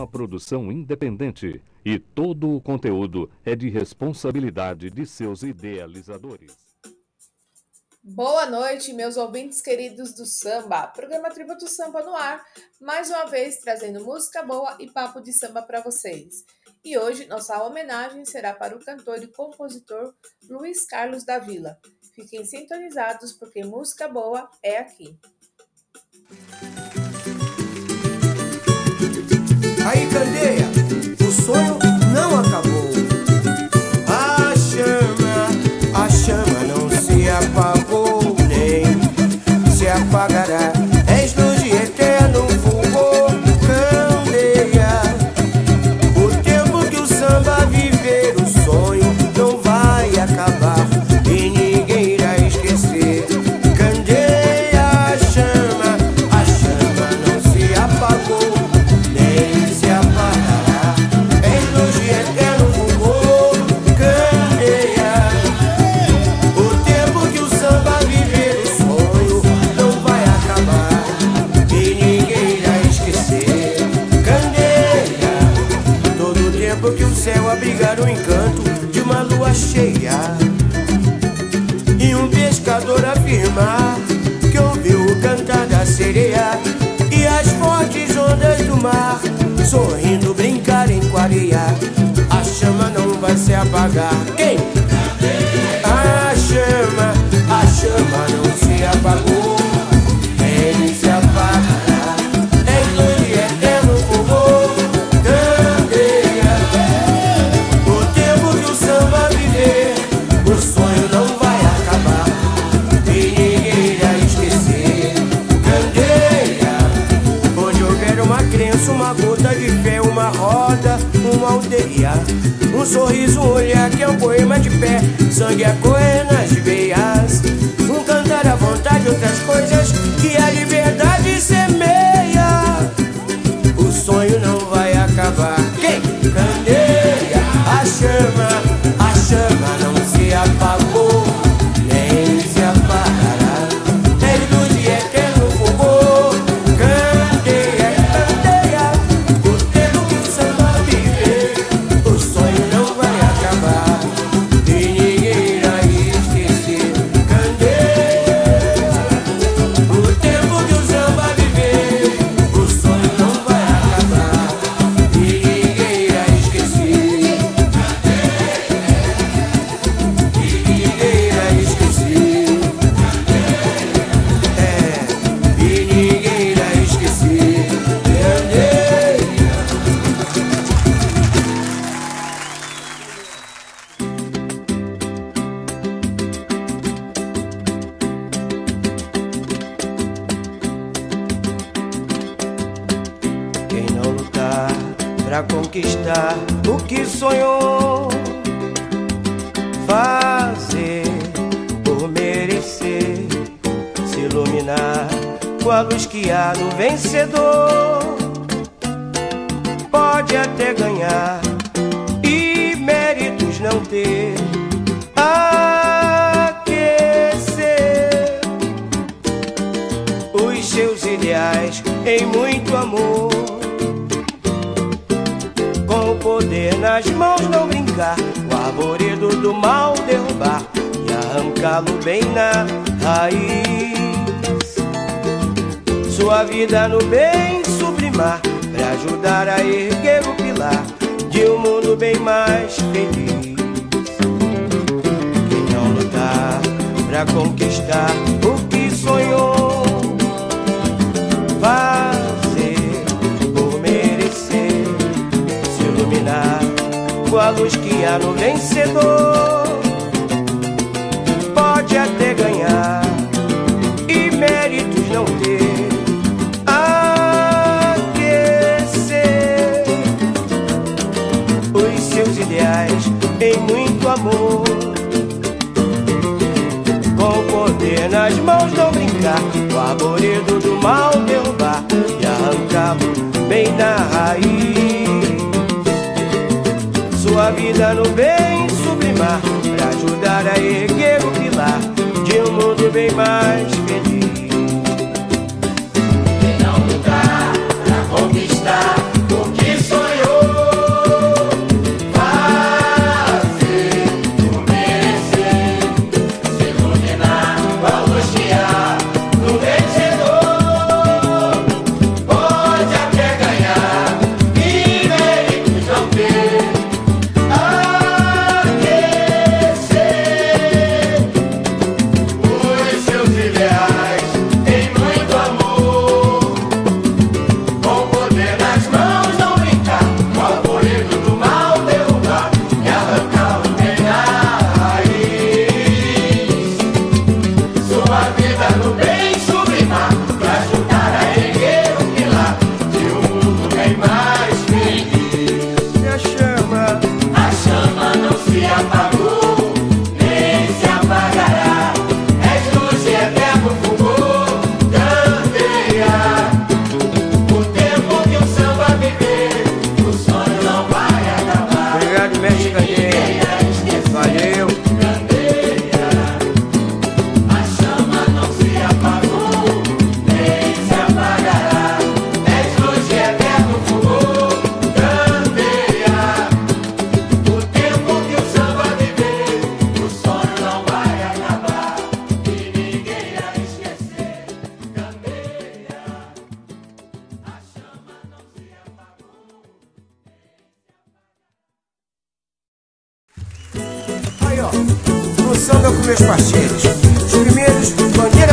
uma produção independente e todo o conteúdo é de responsabilidade de seus idealizadores. Boa noite, meus ouvintes queridos do samba. Programa Tributo Samba no ar, mais uma vez trazendo música boa e papo de samba para vocês. E hoje nossa homenagem será para o cantor e compositor Luiz Carlos da Vila. Fiquem sintonizados porque música boa é aqui. Aí, Candeia, o sonho não acabou. O encanto de uma lua cheia. E um pescador afirmar que ouviu o cantar da sereia e as fortes ondas do mar sorrindo brincarem com a areia. A chama não vai se apagar. Quem? A chama, a chama não se apagou, aldeia. Um sorriso, olhar que é um poema de pé. Sangue a correr nas veias. Amor. Com o poder nas mãos não brincar, o arvoredo do mal derrubar e arrancá-lo bem na raiz. Sua vida no bem sublimar, pra ajudar a erguer o pilar de um mundo bem mais feliz.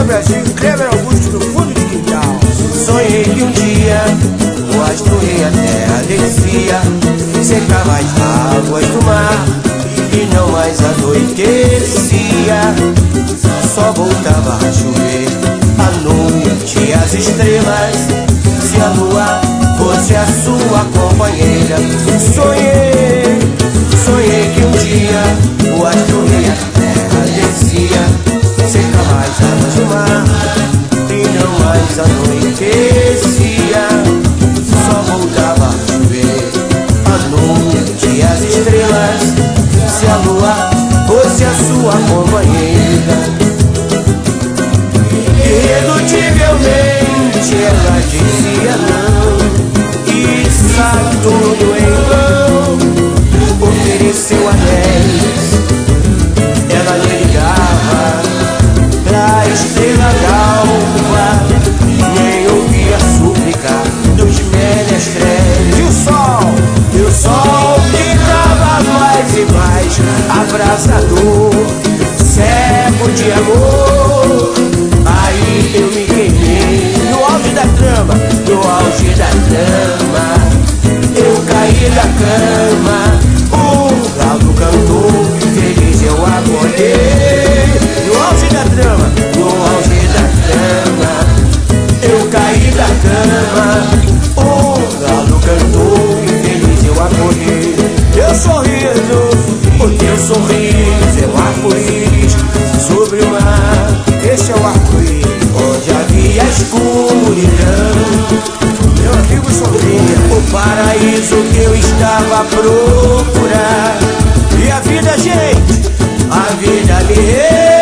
Brasil, Cleber Augusto no fundo de quintal. Sonhei que um dia o astro rei a terra descia, secava as águas do mar e não mais anoitecia. Só voltava a chover a noite as estrelas. Se a lua fosse a sua companheira, sonhei, sonhei que um dia o astro rei a E não mais anoitecia. Só voltava a chover A noite e as estrelas Se a lua fosse a sua companheira. Irredutivelmente ela dizia não E Saturno em vão. Ofereceu anéis abrasador Cego de amor. Aí eu me queimei no auge da trama No auge da trama. Eu caí da cama O galo cantou Feliz eu acordei. No auge da trama No auge da trama. Eu caí da cama O galo cantou feliz eu acordei. Teu sorriso teu sorriso é um arco-íris Sobre o mar. Esse é o arco-íris Onde havia escuridão. Meu amigo sombria O paraíso que eu estava a procurar. E a vida, gente A vida me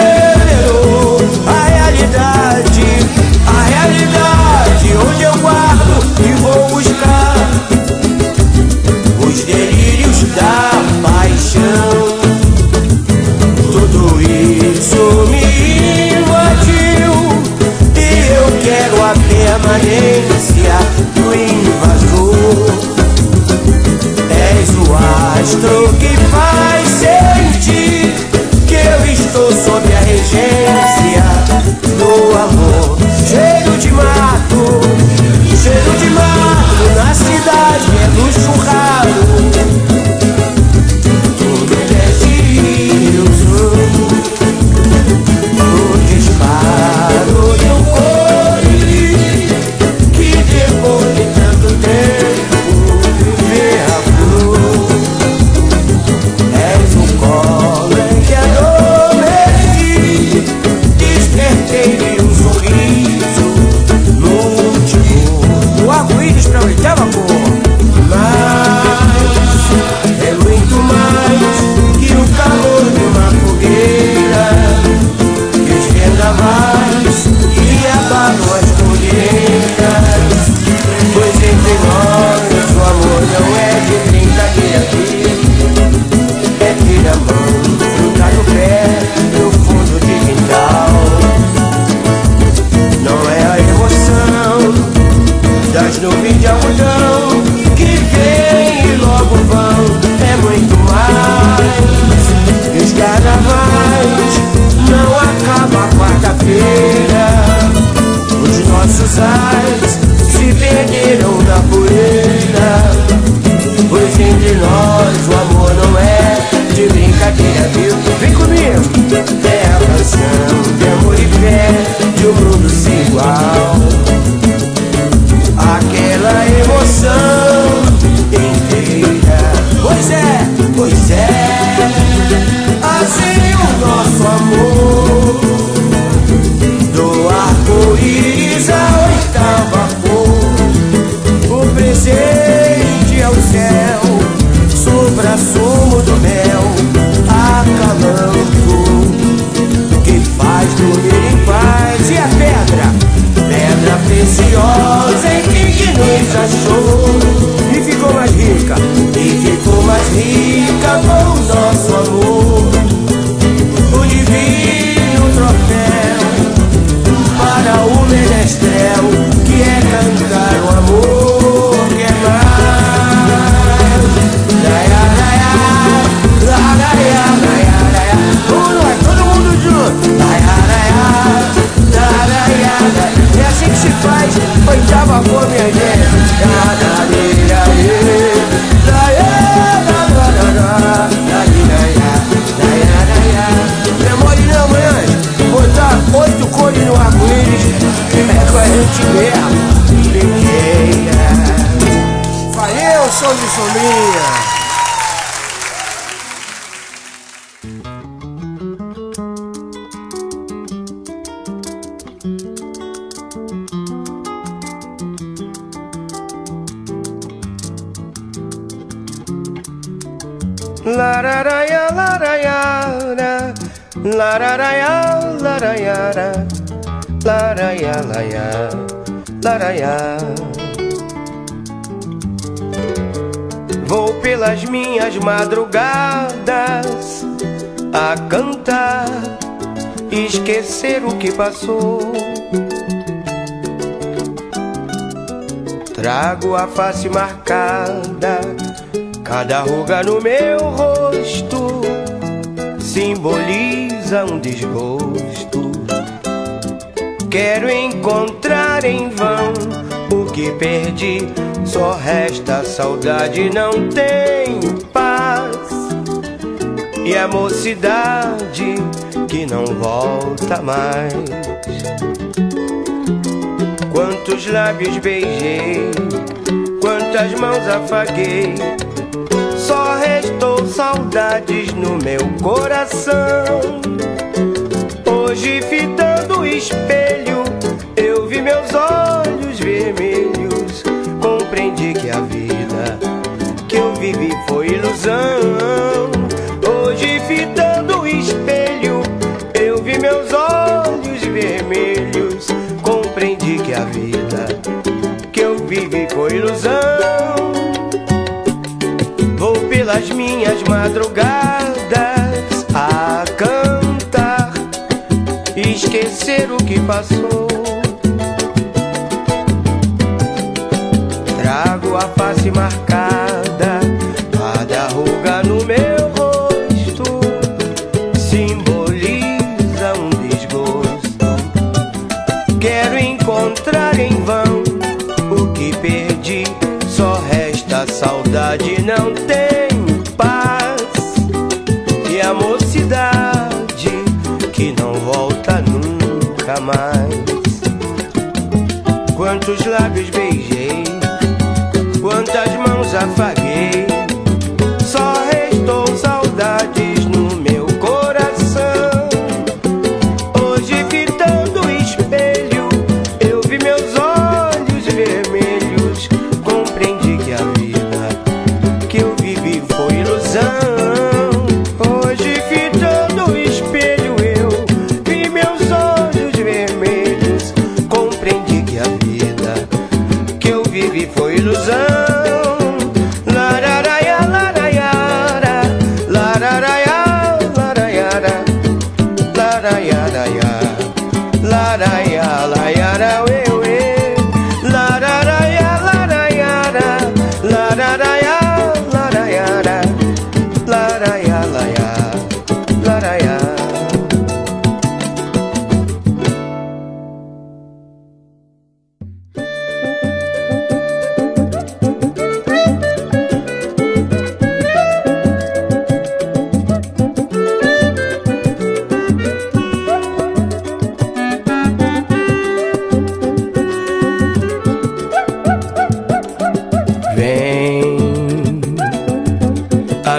passou. Trago a face marcada Cada ruga no meu rosto simboliza um desgosto. Quero encontrar em vão o que perdi. Só resta saudade, não tem paz. E a mocidade que não volta mais. Quantos lábios beijei, quantas mãos afaguei só restou saudades no meu coração. Hoje, fitando o espelho, eu vi meus olhos vermelhos. Compreendi que a vida que eu vivi foi ilusão. Foi ilusão pelas minhas madrugadas a cantar, esquecer o que passou. Trago a face marcada, Quantos lábios beijei,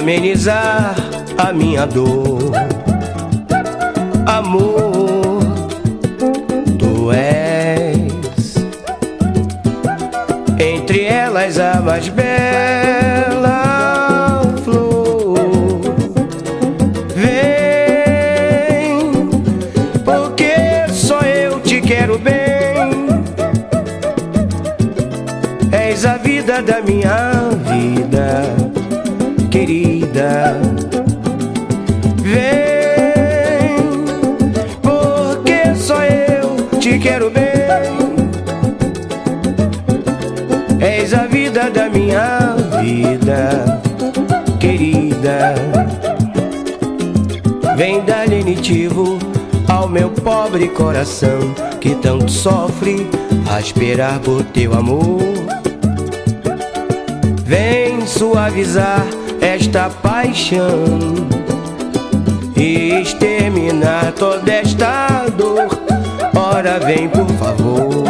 amenizar a minha dor. Amor, tu és entre elas a mais bela flor. Vem, porque só eu te quero bem. És a vida da minha vida querida. Vem, porque só eu te quero bem. És a vida da minha vida, querida. Vem dar lenitivo ao meu pobre coração que tanto sofre a esperar por teu amor. Vem suavizar paixão e exterminar toda esta dor. Ora vem, por favor.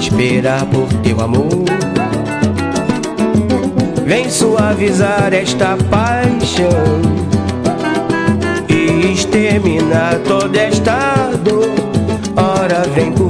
Esperar por teu amor. Vem suavizar esta paixão e exterminar toda esta dor. Ora, vem por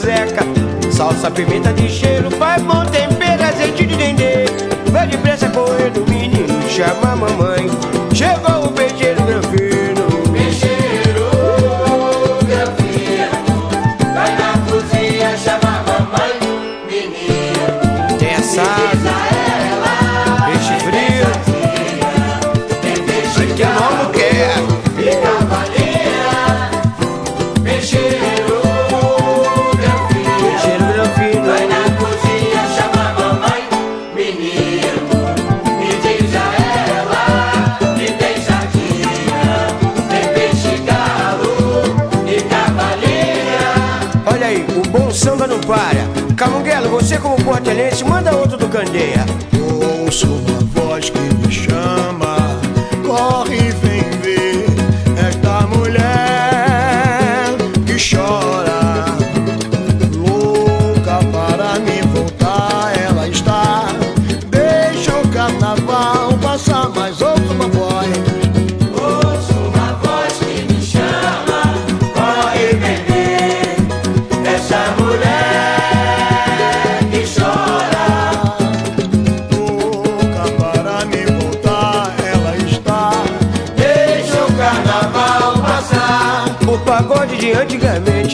Zeca. Salsa, pimenta de cheiro, faz bom tempero, é azeite de dendê. Vai depressa correr do menino, chama a mamãe. diferente, manda outro do Candeia. Ouço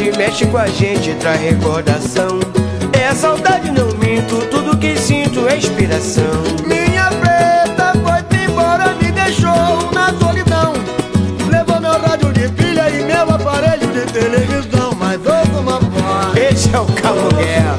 mexe com a gente, traz recordação. É a saudade, não minto, tudo que sinto é inspiração. Minha preta foi embora, me deixou na solidão. Levou meu rádio de pilha e meu aparelho televisão, mas ouço uma voz. Esse é o Camuguel. Grande,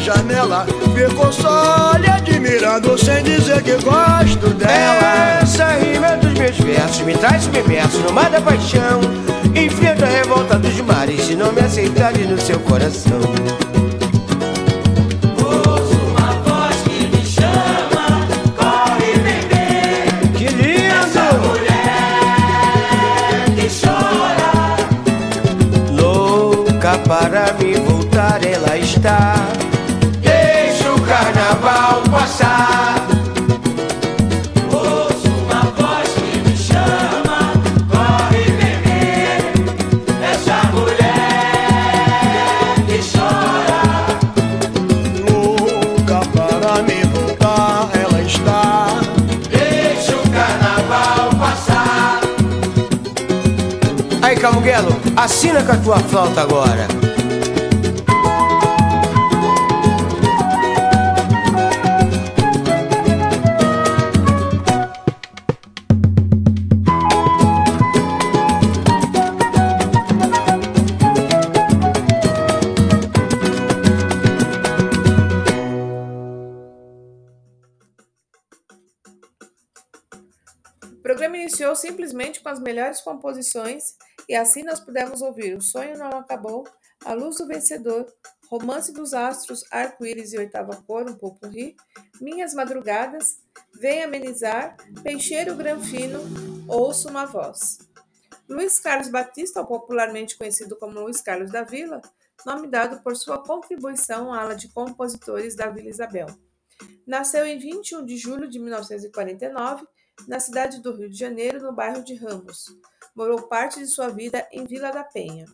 janela. Ficou só lhe admirando, sem dizer que gosto dela. Essa rima é dos meus versos me traz submerso no mar da paixão. Enfrenta a revolta dos mares se não me aceitarem no seu coração. Assina com a tua flauta agora. O programa iniciou simplesmente com as melhores composições e assim nós pudemos ouvir O Sonho Não Acabou, A Luz do Vencedor, Romance dos Astros, Arco-Íris e Oitava Cor, um Popurri, Minhas Madrugadas, Vem Amenizar, Peixeiro Granfino, Ouço Uma Voz. Luiz Carlos Batista, popularmente conhecido como Luiz Carlos da Vila, nome dado por sua contribuição à ala de compositores da Vila Isabel. Nasceu em 21 de julho de 1949 na cidade do Rio de Janeiro, no bairro de Ramos. Morou parte de sua vida em Vila da Penha.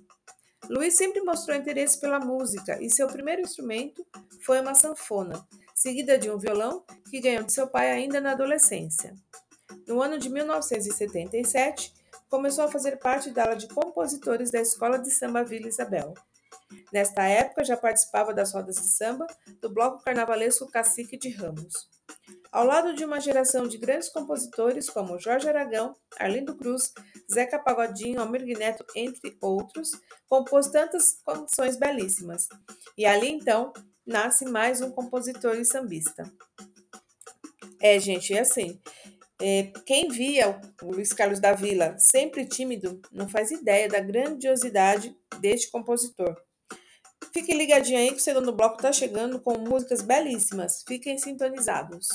Luiz sempre mostrou interesse pela música e seu primeiro instrumento foi uma sanfona, seguida de um violão que ganhou de seu pai ainda na adolescência. No ano de 1977, começou a fazer parte da ala de compositores da Escola de Samba Vila Isabel. Nesta época, já participava das rodas de samba do bloco carnavalesco Cacique de Ramos. Ao lado de uma geração de grandes compositores como Jorge Aragão, Arlindo Cruz, Zeca Pagodinho, Almir Neto, entre outros, compôs tantas canções belíssimas. E ali então nasce mais um compositor e sambista. É, gente, é assim. é, quem via o Luiz Carlos da Vila sempre tímido não faz ideia da grandiosidade deste compositor. Fiquem ligadinhos aí que o segundo bloco tá chegando com músicas belíssimas. Fiquem sintonizados.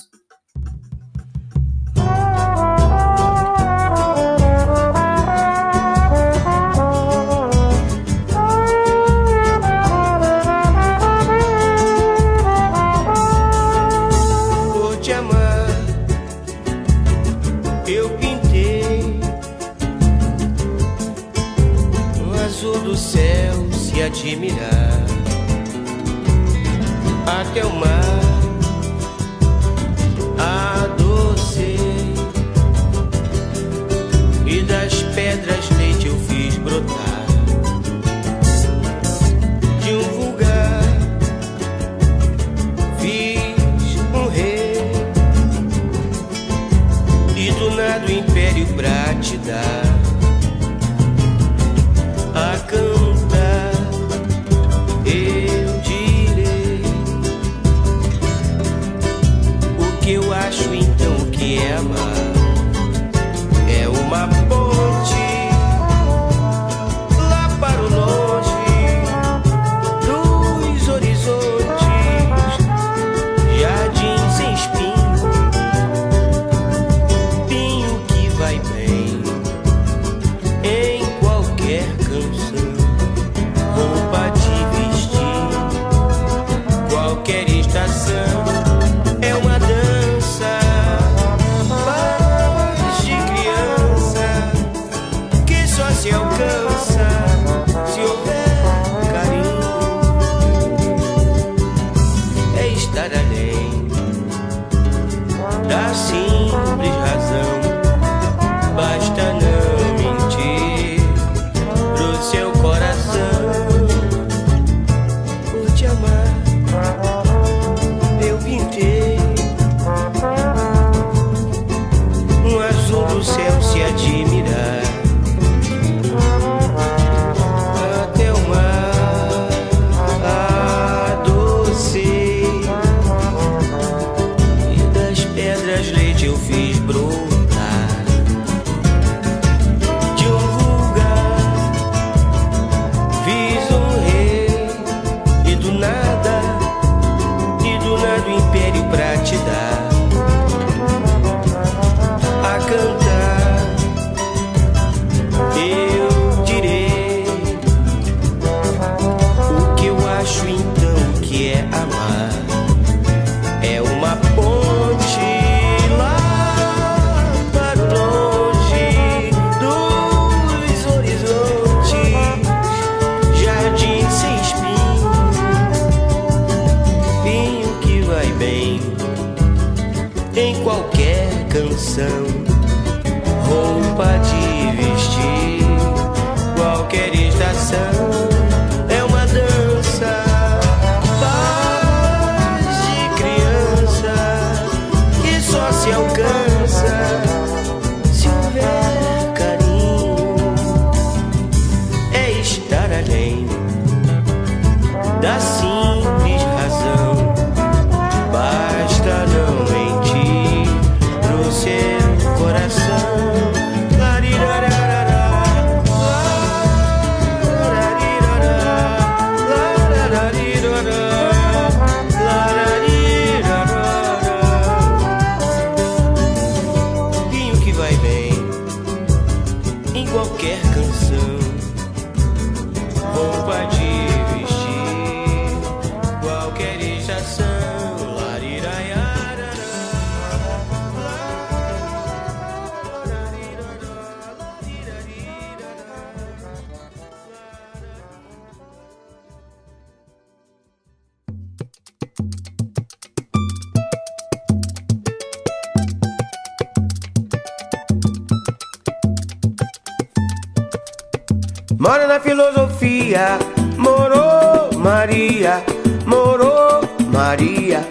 Mora na filosofia, morou Maria, morou Maria,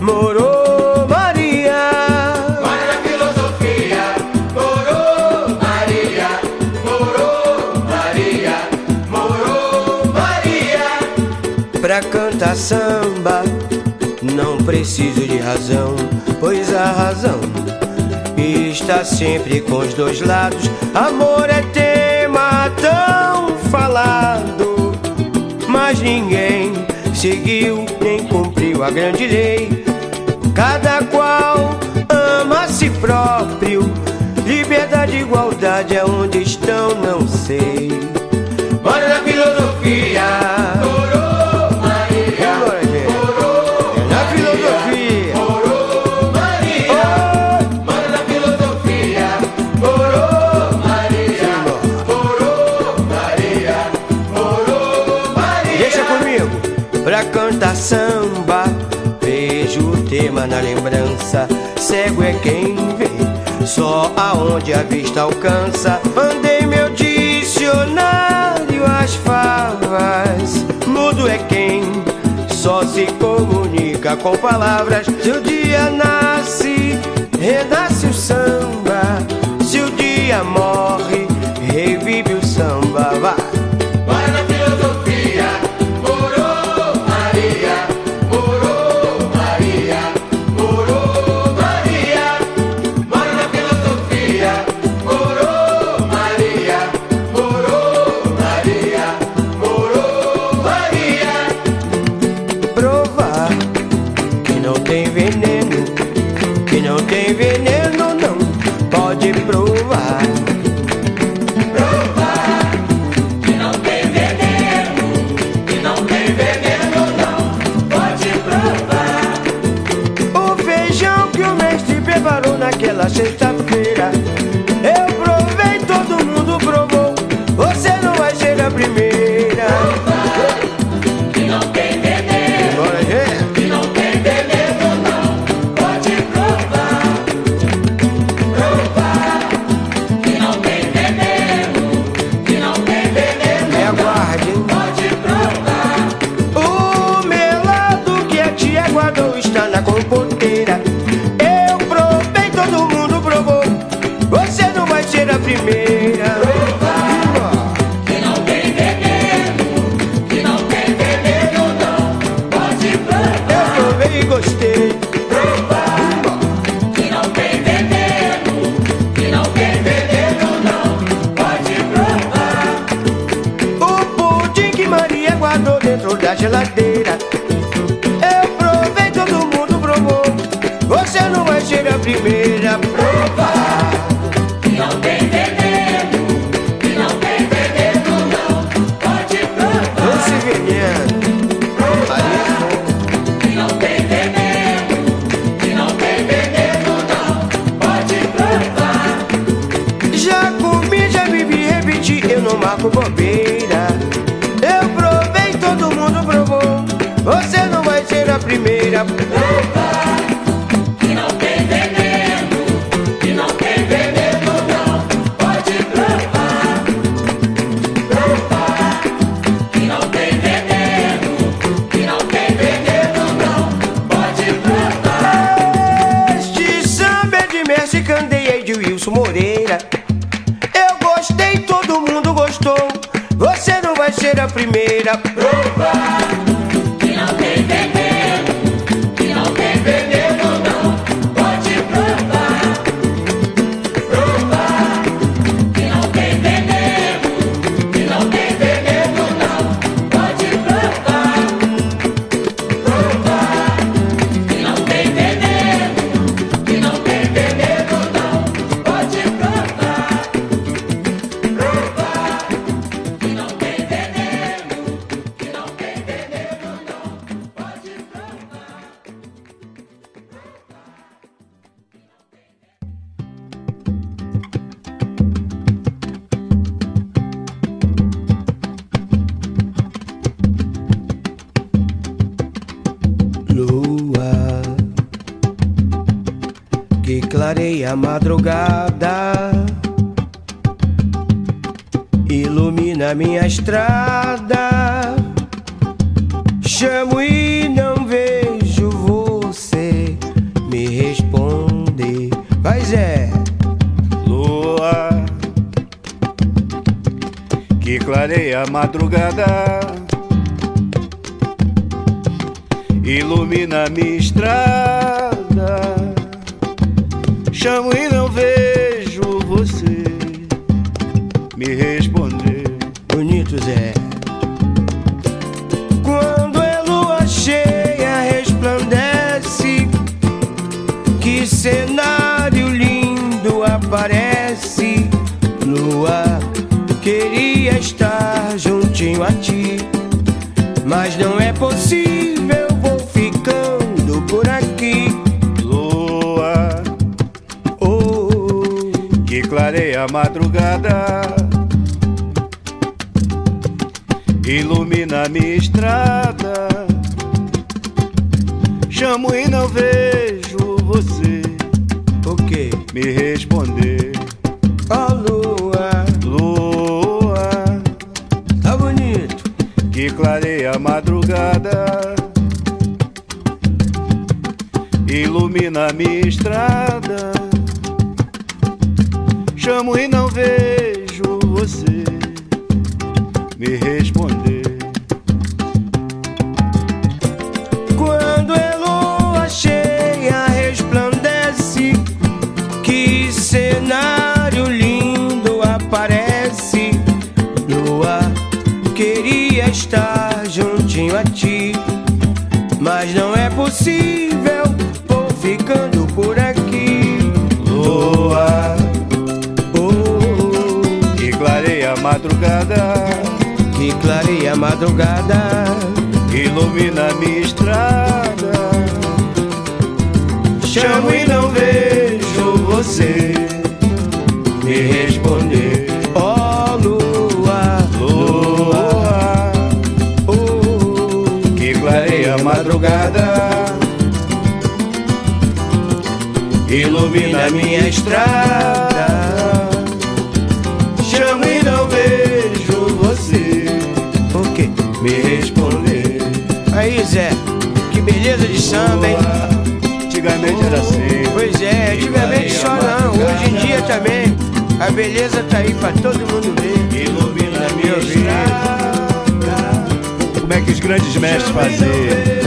morou Maria. Mora na filosofia, morou Maria, morou Maria, morou Maria. Pra cantar samba, não preciso de razão, pois a razão está sempre com os dois lados. Amor é ninguém seguiu nem cumpriu a grande lei. Cada qual ama a si próprio. Liberdade e igualdade é onde estão, não sei. Bora na filosofia. Cego é quem vê, só aonde a vista alcança. Mandei meu dicionário às favas. Mudo é quem só se comunica com palavras. Se o dia nasce, renasce o samba. Se o dia morre, madrugada. me responder. Quando é lua cheia, resplandece, que cenário lindo aparece. Lua, queria estar juntinho a ti, mas não é possível, vou ficando por aqui. Lua, oh, oh, oh. a madrugada que clareia a madrugada, ilumina minha estrada. Chamo e não vejo você me responder. Oh lua, lua, oh, que clareia madrugada, ilumina minha estrada. Pois é, que beleza de samba, hein? Antigamente era assim. Pois é, antigamente só não, hoje em dia também. A beleza tá aí pra todo mundo ver. Ilumina minha vida. Como é que os grandes mestres faziam?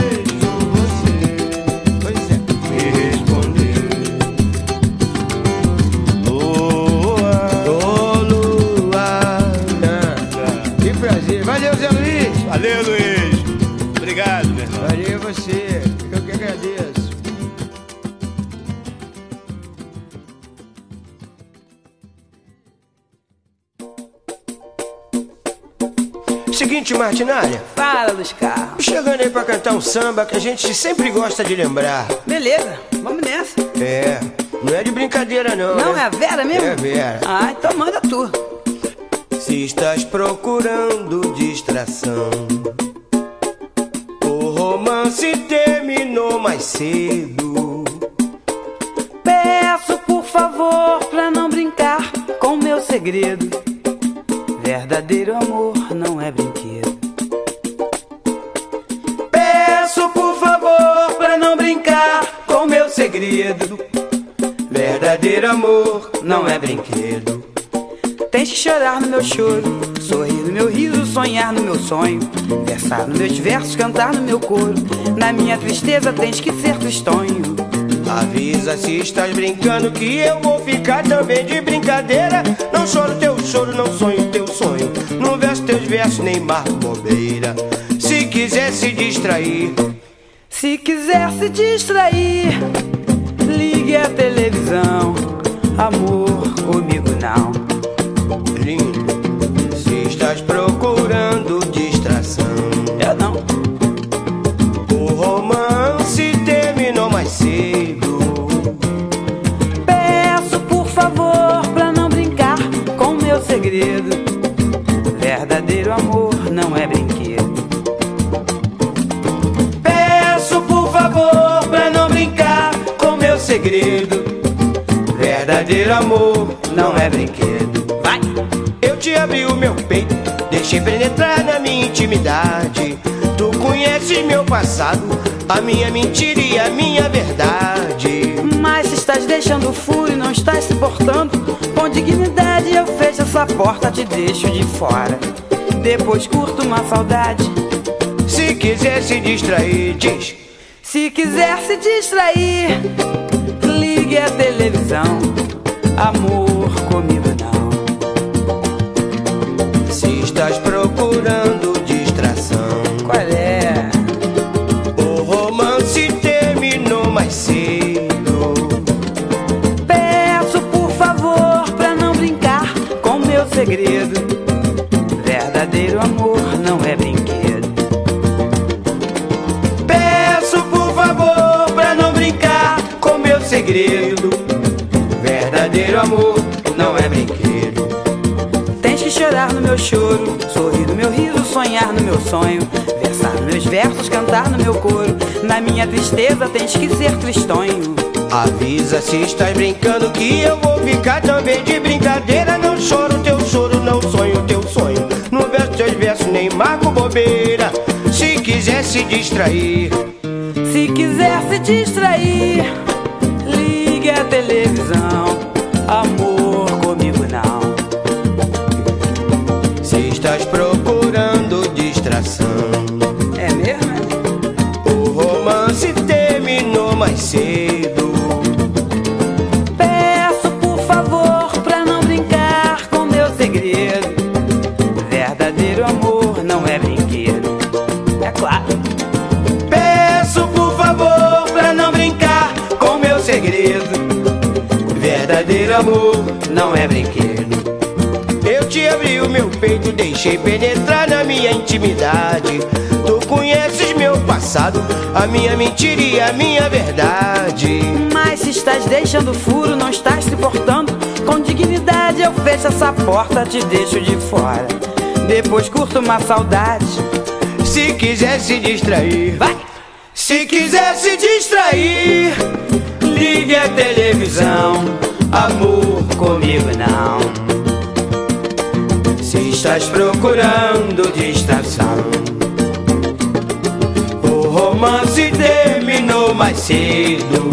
Martinália, Fala, Luiz Carlos. chegando aí pra cantar um samba que a gente sempre gosta de lembrar. Beleza, vamos nessa. É, não é de brincadeira não, Não, né? é a Vera mesmo? É a Vera. Ah, então manda tu. Se estás procurando distração, o romance terminou mais cedo. Peço por favor pra não brincar com meu segredo. Verdadeiro amor não é brinquedo. Segredo. Verdadeiro amor não é brinquedo. Tens que chorar no meu choro, sorrir no meu riso, sonhar no meu sonho, versar nos meus versos, cantar no meu coro. Na minha tristeza tens que ser tristonho. Avisa se estás brincando que eu vou ficar também de brincadeira. Não choro teu choro, não sonho teu sonho. Não verso teus versos, nem marco bobeira. Se quiser se distrair, Se quiser se distrair, a televisão. Amor comigo não. lindo. Se estás procurando distração, Eu não. Segredo. Verdadeiro amor não é brinquedo. Vai! Eu te abri o meu peito, deixei penetrar na minha intimidade. Tu conheces meu passado, a minha mentira e a minha verdade. Mas se estás deixando furo e não estás se portando com dignidade, eu fecho essa porta, te deixo de fora. Depois curto uma saudade. Se quiser se distrair, diz. Se quiser se distrair, ligue a televisão. Amor comigo não. Se estás procurando meu choro, sorrir no meu riso, sonhar no meu sonho, versar nos meus versos, cantar no meu coro. Na minha tristeza tens que ser tristonho. Avisa se estás brincando que eu vou ficar também de brincadeira. Não choro teu choro, não sonho teu sonho. Não verso teus versos, nem marco bobeira. Se quiser se distrair, Se quiser se distrair, ligue a televisão. Amor cedo. Peço por favor pra não brincar com meu segredo. Verdadeiro amor não é brinquedo. É claro. Peço por favor pra não brincar com meu segredo. Verdadeiro amor não é brinquedo. Eu te abri o meu peito, deixei penetrar na minha intimidade. Conheces meu passado, a minha mentira e a minha verdade. Mas se estás deixando furo, não estás se portando com dignidade, eu fecho essa porta, te deixo de fora. Depois curto uma saudade. Se quiser se distrair, Vai! Se quiser se distrair, ligue a televisão. Amor Comigo não. Se estás procurando distração, romance terminou mais cedo.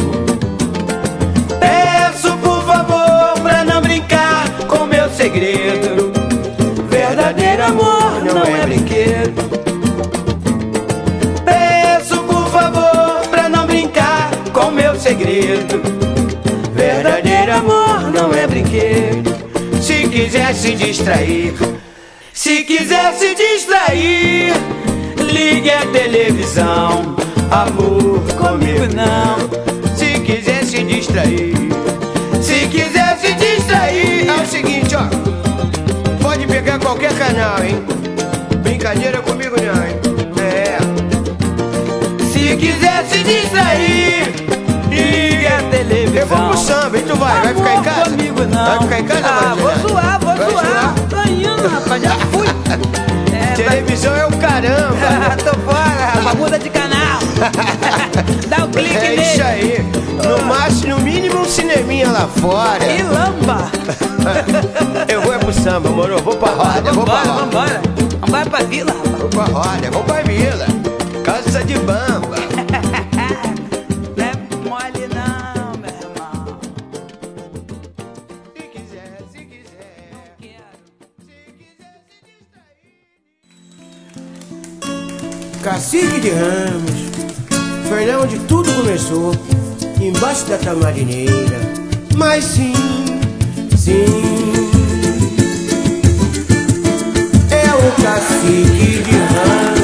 Peço por favor pra não brincar com meu segredo. Verdadeiro amor não é brinquedo. Peço por favor pra não brincar com meu segredo. Verdadeiro amor não é brinquedo. Se quiser se distrair, se quiser se distrair, ligue a televisão. Amor comigo não. Se quiser se distrair, se quiser se distrair, é o seguinte, ó. Pode pegar qualquer canal, hein? brincadeira comigo não, hein? É. Se quiser se distrair, liga a televisão. Eu vou pro samba, e tu vai? Vai ficar em casa? Comigo não. Vai ficar em casa, Ah, vou zoar, vou Vai zoar. zoar? Tô indo, rapaz, já Televisão é o caramba. Tô fora, rapaz, muda de canal. Dá o clique É nele. isso aí. No máximo, no mínimo, um cineminha lá fora. E lamba. Eu vou é pro samba, moro? Vou pra roda, vou pra Vambora, roda. vambora. Vambora pra vila, rapaz. Vou pra roda, vou pra vila. Casa de bamba. Cacique de Ramos, lá onde tudo começou, embaixo da tamarineira. Mas sim, sim, é o cacique de Ramos,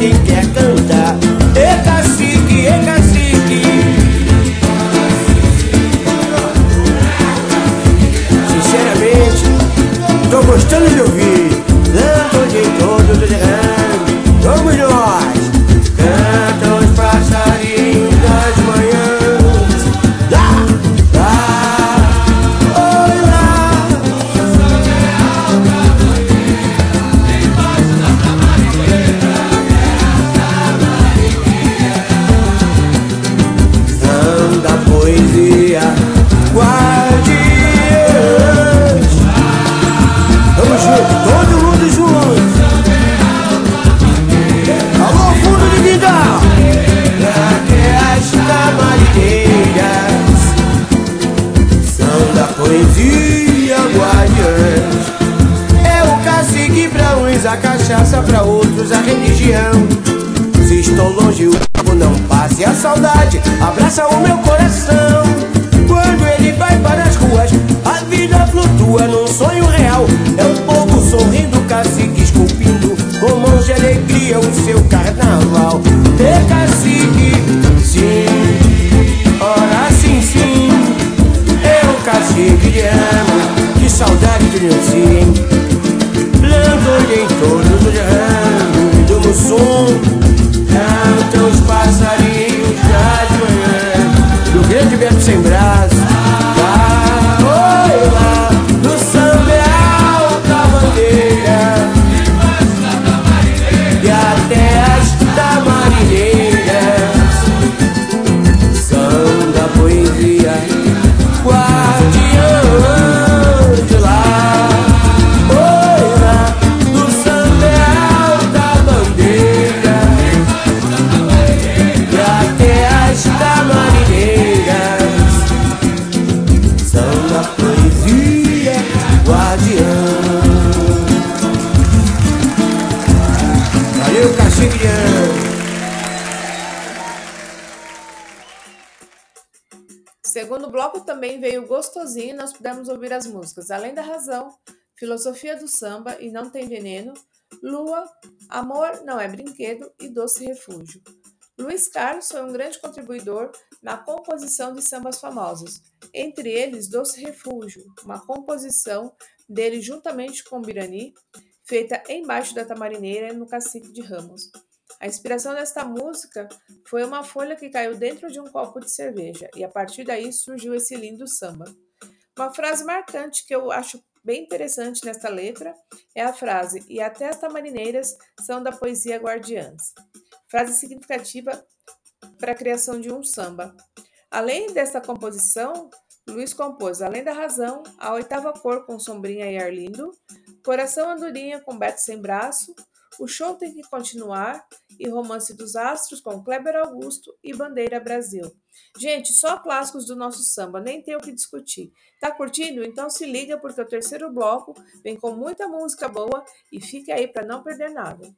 refúgio pra ramos pudemos ouvir as músicas Além da Razão, Filosofia do Samba e Não Tem Veneno, Lua, Amor Não é Brinquedo e Doce Refúgio. Luiz Carlos foi um grande contribuidor na composição de sambas famosos, entre eles Doce Refúgio, uma composição dele juntamente com Birani, feita embaixo da tamarineira no Cacique de Ramos. A inspiração desta música foi uma folha que caiu dentro de um copo de cerveja, e a partir daí surgiu esse lindo samba. Uma frase marcante que eu acho bem interessante nesta letra é a frase: E até as tamarineiras são da poesia guardiãs. Frase significativa para a criação de um samba. Além desta composição, Luiz compôs Além da Razão, A Oitava Cor com Sombrinha e Arlindo, Coração Andorinha com Beto Sem Braço, O Show Tem Que Continuar e Romance dos Astros com Kleber Augusto e Bandeira Brasil. Gente, só clássicos do nosso samba, nem tem o que discutir. Tá curtindo? Então se liga porque o terceiro bloco vem com muita música boa e fique aí para não perder nada.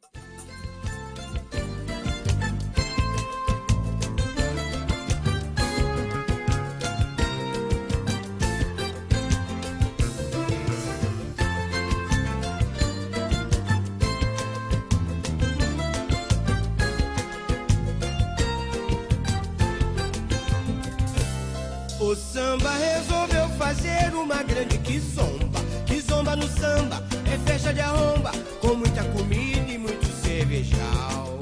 O samba resolveu fazer uma grande quizomba. Quizomba no samba é festa de arromba, com muita comida e muito cervejal.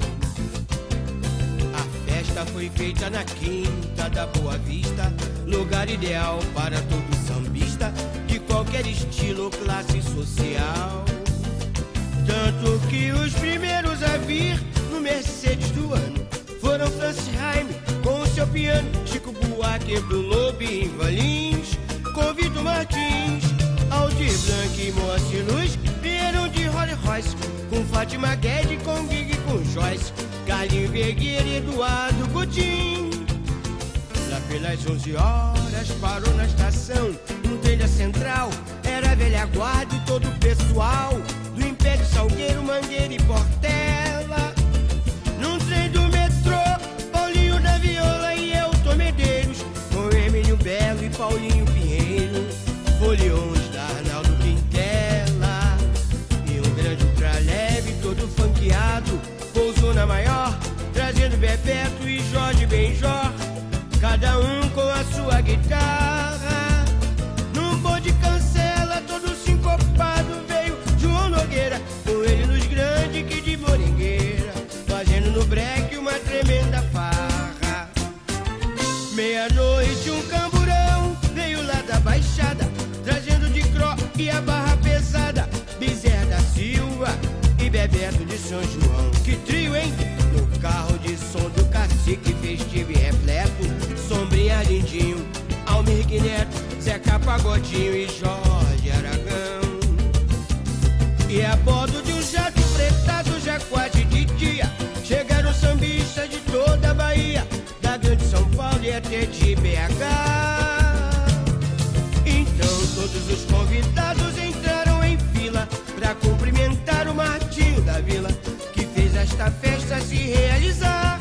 A festa foi feita na Quinta da Boa Vista, lugar ideal para todo sambista de qualquer estilo classe social. Tanto que os primeiros a vir no Mercedes do ano foram Francis Raime com o seu piano, Buarque, Bruno Lobinho, Valins, com Vitor Martins, Aldir Blanc e Moacir Luz vieram de Rolls Royce, com Fátima Guedes, com Gig com Joyce, Carlinho Vergueira e Eduardo Coutinho. Lá pelas 11 horas parou na estação, no telha central, era velha guarda e todo o pessoal do Império Salgueiro, Mangueira e Portela. Foliões da Arnaldo Quintela. E um grande ultraleve todo funkeado, pousou na maior, trazendo Bebeto e Jorge Benjor, cada um com a sua guitarra. De São João. Que trio, hein? No carro de som do cacique festivo e repleto, Sombrinha Lindinho, Almir Neto, Zeca Pagodinho e Jorge Aragão. E a bordo de um jato fretado já quase de dia Chegaram sambistas de toda a Bahia Da grande São Paulo e até de BH Então todos os convidados entraram em fila Pra cumprimentar fez esta festa se realizar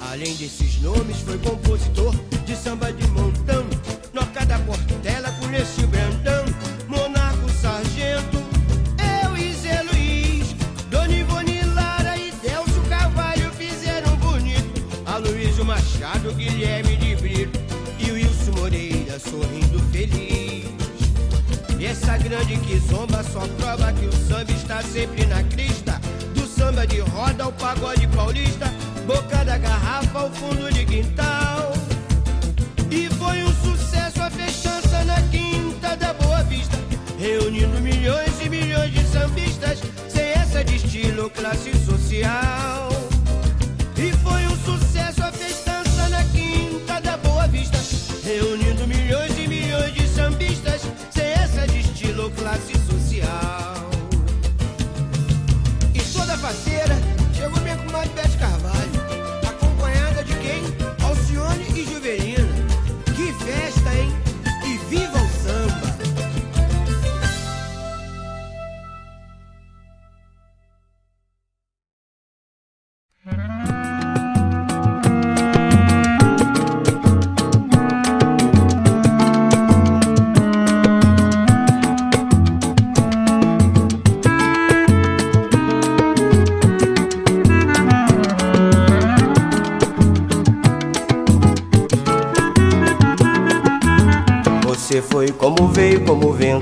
Além desses nomes, foi compositor de samba de montão. Noca da Portela, Cuneci Brandão, Monarco Sargento, eu e Zé Luiz, Dona Ivone Lara e Delcio Carvalho fizeram bonito. Aloysio Machado, Guilherme de Brito e Wilson Moreira sorrindo feliz. Essa grande quizomba só prova que o samba está sempre na crista. Samba de roda ao pagode paulista, boca da garrafa ao fundo de quintal. E foi um sucesso a festança na quinta da Boa Vista, reunindo milhões e milhões de sambistas, sem essa de estilo classe social.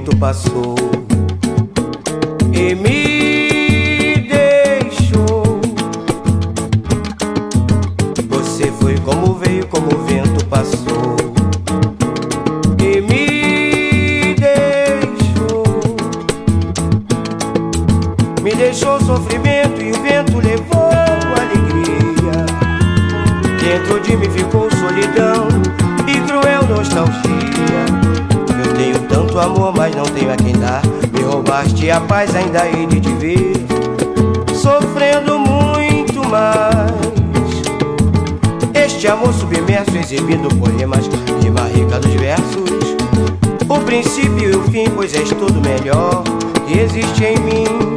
Como o vento passou roubaste a paz, ainda hei de te ver. Sofrendo muito mais. Este amor submerso, exibindo poemas, rima rica dos versos. O princípio e o fim, pois és tudo melhor que existe em mim.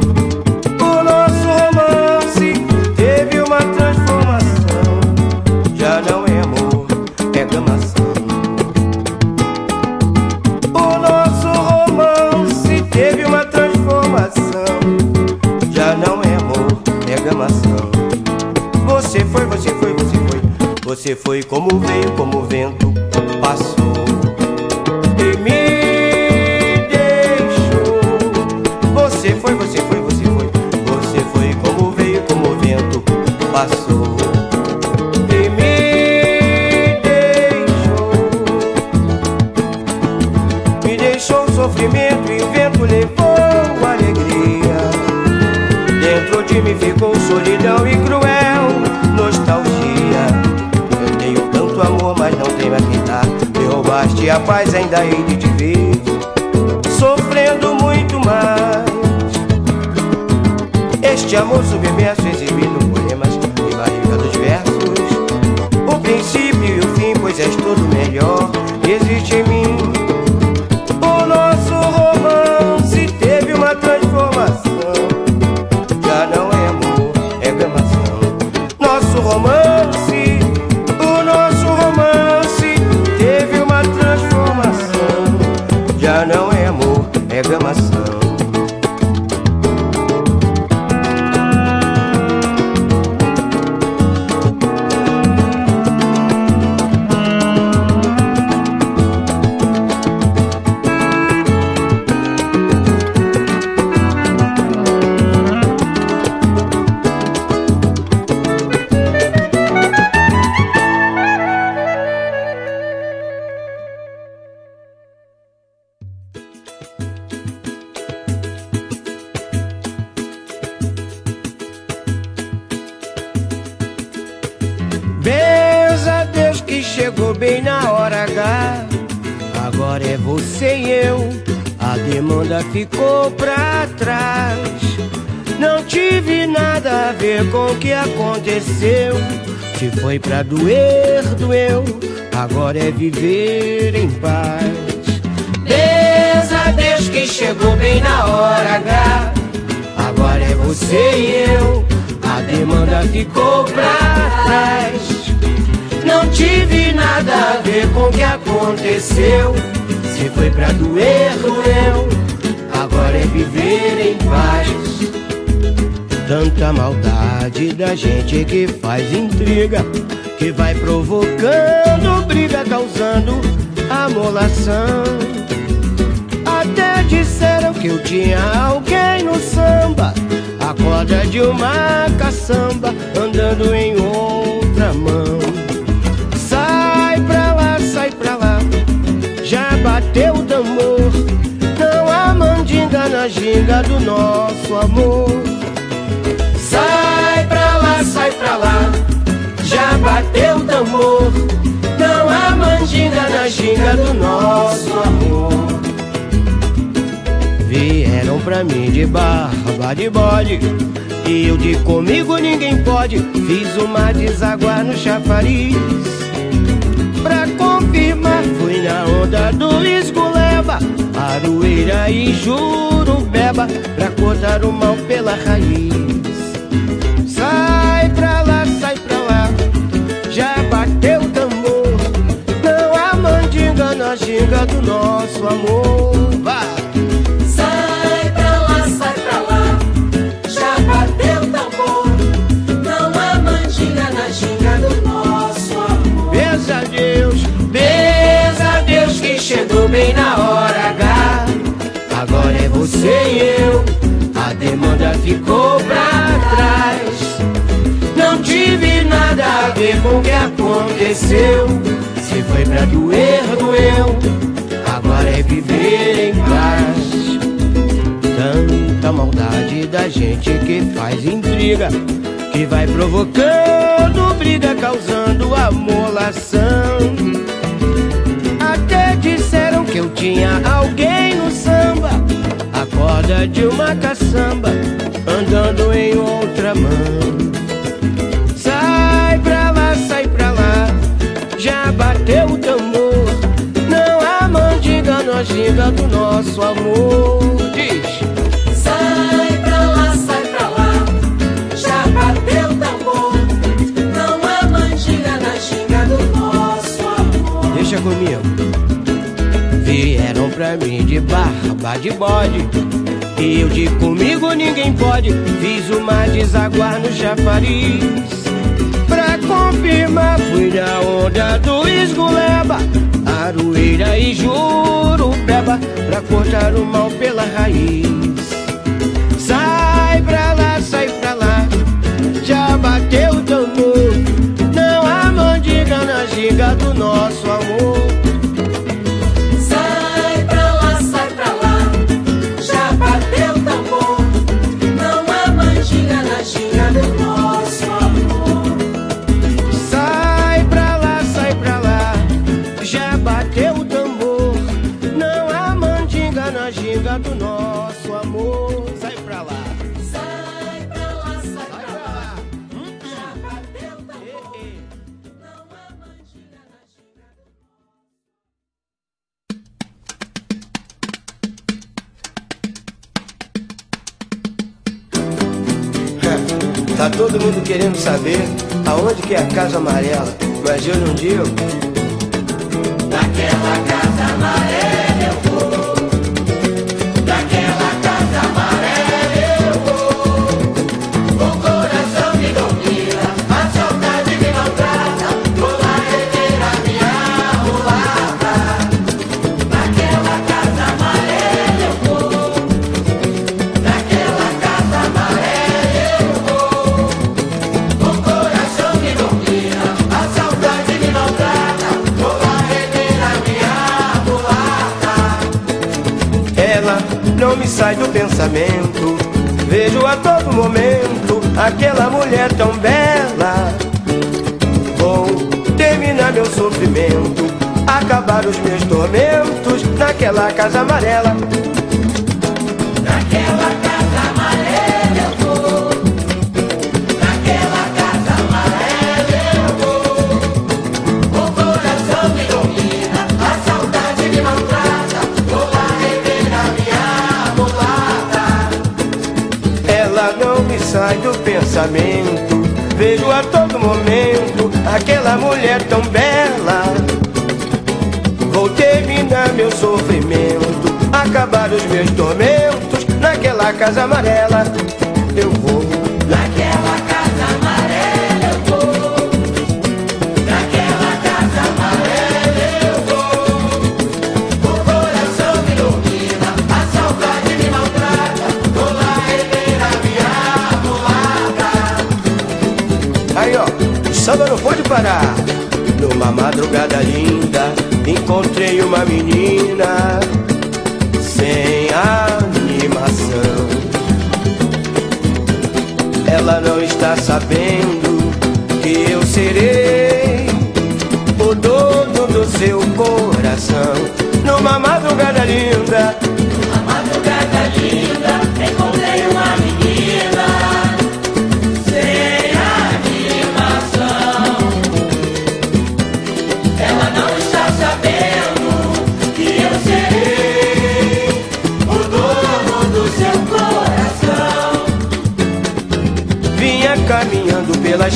Você foi como veio, como vento ainda hei chegou bem na hora H. Agora é você e eu. A demanda ficou pra trás. Não tive nada a ver com o que aconteceu. Se foi pra doer, doeu. Agora é viver em paz. Benza a Deus que chegou bem na hora H. Agora é você e eu. A demanda ficou pra trás. Tive nada a ver com o que aconteceu. Se foi pra doer, doeu. Agora é viver em paz. Tanta maldade da gente que faz intriga, que vai provocando briga, causando amolação. Até disseram que eu tinha alguém no samba, a corda de uma caçamba andando em outra mão. O tambor. Não há mandinga na ginga do nosso amor. Sai pra lá, sai pra lá, já bateu o tambor. Não há mandinga na ginga do nosso amor. Vieram pra mim de barba de bode E eu de comigo ninguém pode Fiz uma deságua no chafariz Confirmar fui na onda do esguleba Aroeira e jurubeba Pra cortar o mal pela raiz. Sai pra lá, sai pra lá Já bateu o tambor. Não há mandinga na ginga do nosso amor. Vai! Bem na hora H. comecei eu, a demanda ficou pra trás. Não tive nada a ver com o que aconteceu. Se foi pra doer, doeu. Agora é viver em paz. Tanta maldade da gente que faz intriga, que vai provocando briga, causando amolação. Que eu tinha alguém no samba, a corda de uma caçamba, andando em outra mão. Sai pra lá, sai pra lá, já bateu o tambor. Não há mandinga na ginga do nosso amor. Diz. Sai pra lá, sai pra lá, já bateu o tambor. Não há mandinga na ginga do nosso amor. Deixa comigo. Vieram pra mim de barba de bode. E eu de comigo ninguém pode. Fiz uma desaguar no chafariz. Pra confirmar, fui na onda do esguleba. Aroeira e jurubeba. Pra cortar o mal pela raiz. Sai pra lá, sai pra lá. Já bateu o tambor. Não há mandiga na giga do nosso amor. Querendo saber aonde que é a casa amarela, mas eu não digo. Amarela. Casa amarela.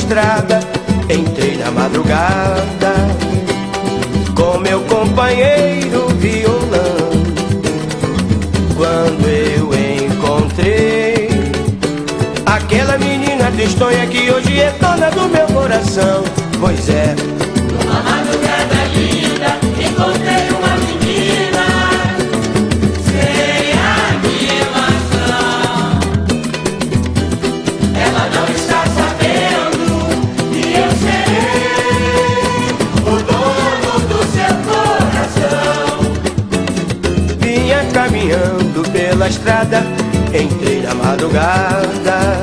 Estrada, entrei na madrugada com meu companheiro violão. Quando eu encontrei aquela menina tristonha que hoje é dona do meu coração, pois é. Numa madrugada linda, encontrei pela estrada, entrei na madrugada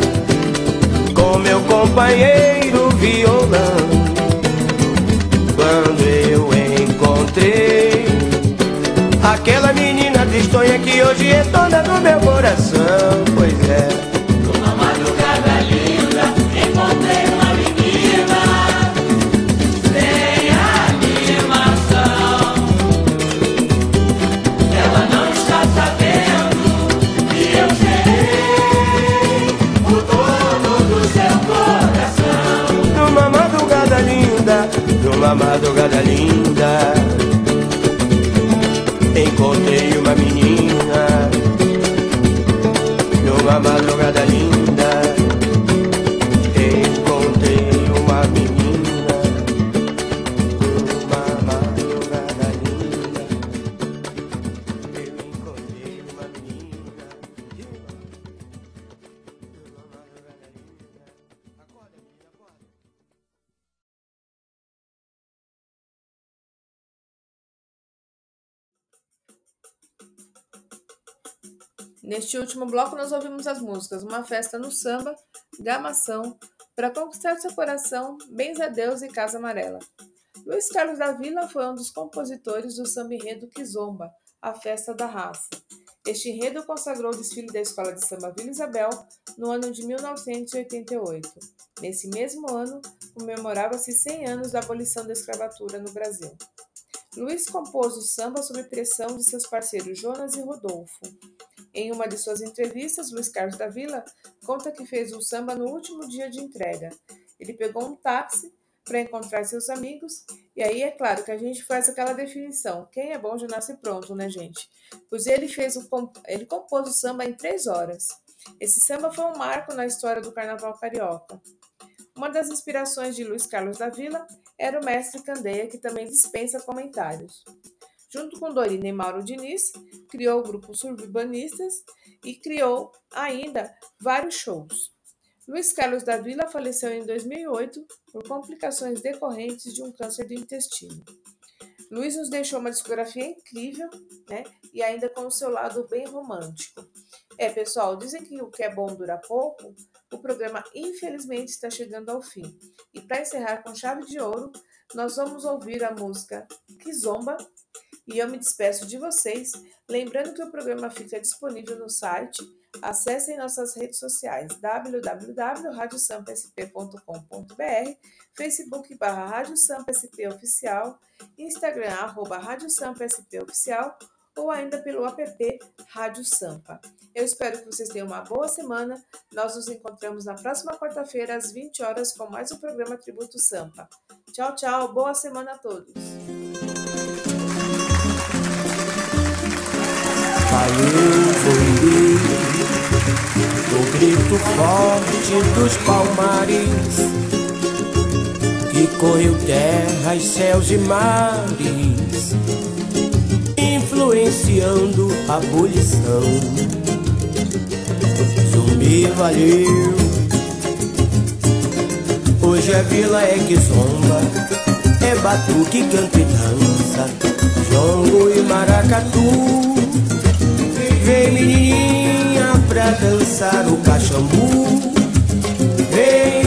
com meu companheiro violão. Quando eu encontrei aquela menina tristonha que hoje é dona do meu coração, pois é. Numa madrugada linda, encontrei uma menina. Numa madrugada último bloco, nós ouvimos as músicas Uma Festa no Samba, Gamação, Para Conquistar Seu Coração, Bens a Deus e Casa Amarela. Luiz Carlos da Vila foi um dos compositores do samba enredo Kizomba, a Festa da Raça. Este enredo consagrou o desfile da Escola de Samba Vila Isabel no ano de 1988. Nesse mesmo ano, comemorava-se 100 anos da abolição da escravatura no Brasil. Luiz compôs o samba sob pressão de seus parceiros Jonas e Rodolfo. Em uma de suas entrevistas, Luiz Carlos da Vila conta que fez o samba no último dia de entrega. Ele pegou um táxi para encontrar seus amigos, e aí é claro que a gente faz aquela definição: quem é bom já nasce pronto, né, gente? Pois ele fez o ele compôs o samba em três horas. Esse samba foi um marco na história do carnaval carioca. Uma das inspirações de Luiz Carlos da Vila era o mestre Candeia, que também dispensa comentários. Junto com Dorina e Mauro Diniz, criou o grupo Survibanistas e criou ainda vários shows. Luiz Carlos da Vila faleceu em 2008 por complicações decorrentes de um câncer do intestino. Luiz nos deixou uma discografia incrível, né? E ainda com o seu lado bem romântico. É, pessoal, dizem que o que é bom dura pouco. O programa, infelizmente, está chegando ao fim. E para encerrar com chave de ouro, nós vamos ouvir a música Kizomba. E eu me despeço de vocês, lembrando que o programa fica disponível no site. Acessem nossas redes sociais www.radiosampasp.com.br, Facebook barra Rádio Sampa SP Oficial, Instagram arroba Rádio Sampa SP Oficial ou ainda pelo app Rádio Sampa. Eu espero que vocês tenham uma boa semana. Nós nos encontramos na próxima quarta-feira às 20 horas com mais um programa Tributo Sampa. Tchau, tchau. Boa semana a todos. Caiu, foi o grito forte dos palmares que correu terras, céus e mares, influenciando a abolição. Zumbi valeu, hoje a vila é que zomba, é batuque, canto e dança, jongo e maracatu. Vem menininha pra dançar o cachambu Vem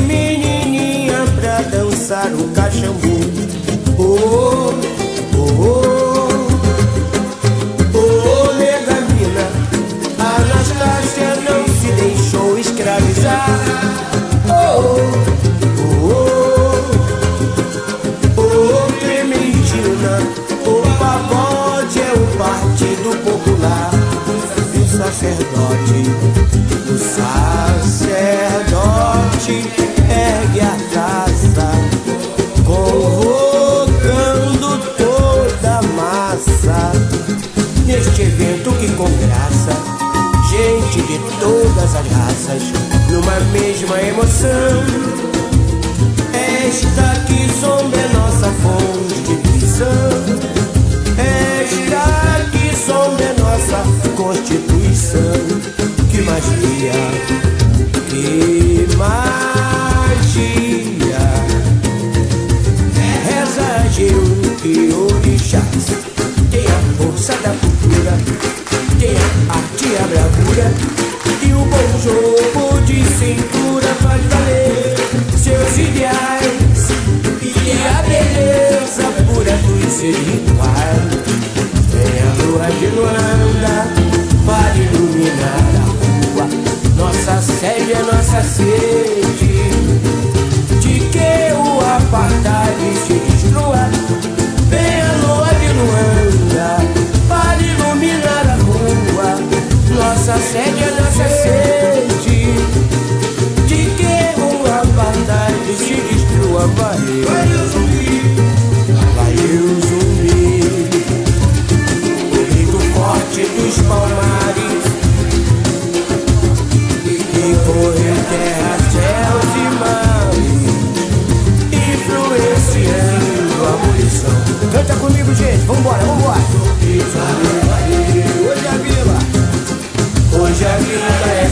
emoção esta que zomba é nossa fonte de prisão. Esta que zomba é nossa constituição. Que magia, você de quadro Tem a lua de Luanda para iluminar a rua Nossa sede é nossa sede De que o apartheid se destrua Vem a lua de Luanda para iluminar a rua Nossa sede é nossa sede De que o apartheid se destrua Vai, vai, palmares. E percorrer é terras, céus e mares Influenciando a munição Canta comigo, gente, vambora, vambora. Hoje a vila, hoje a vila é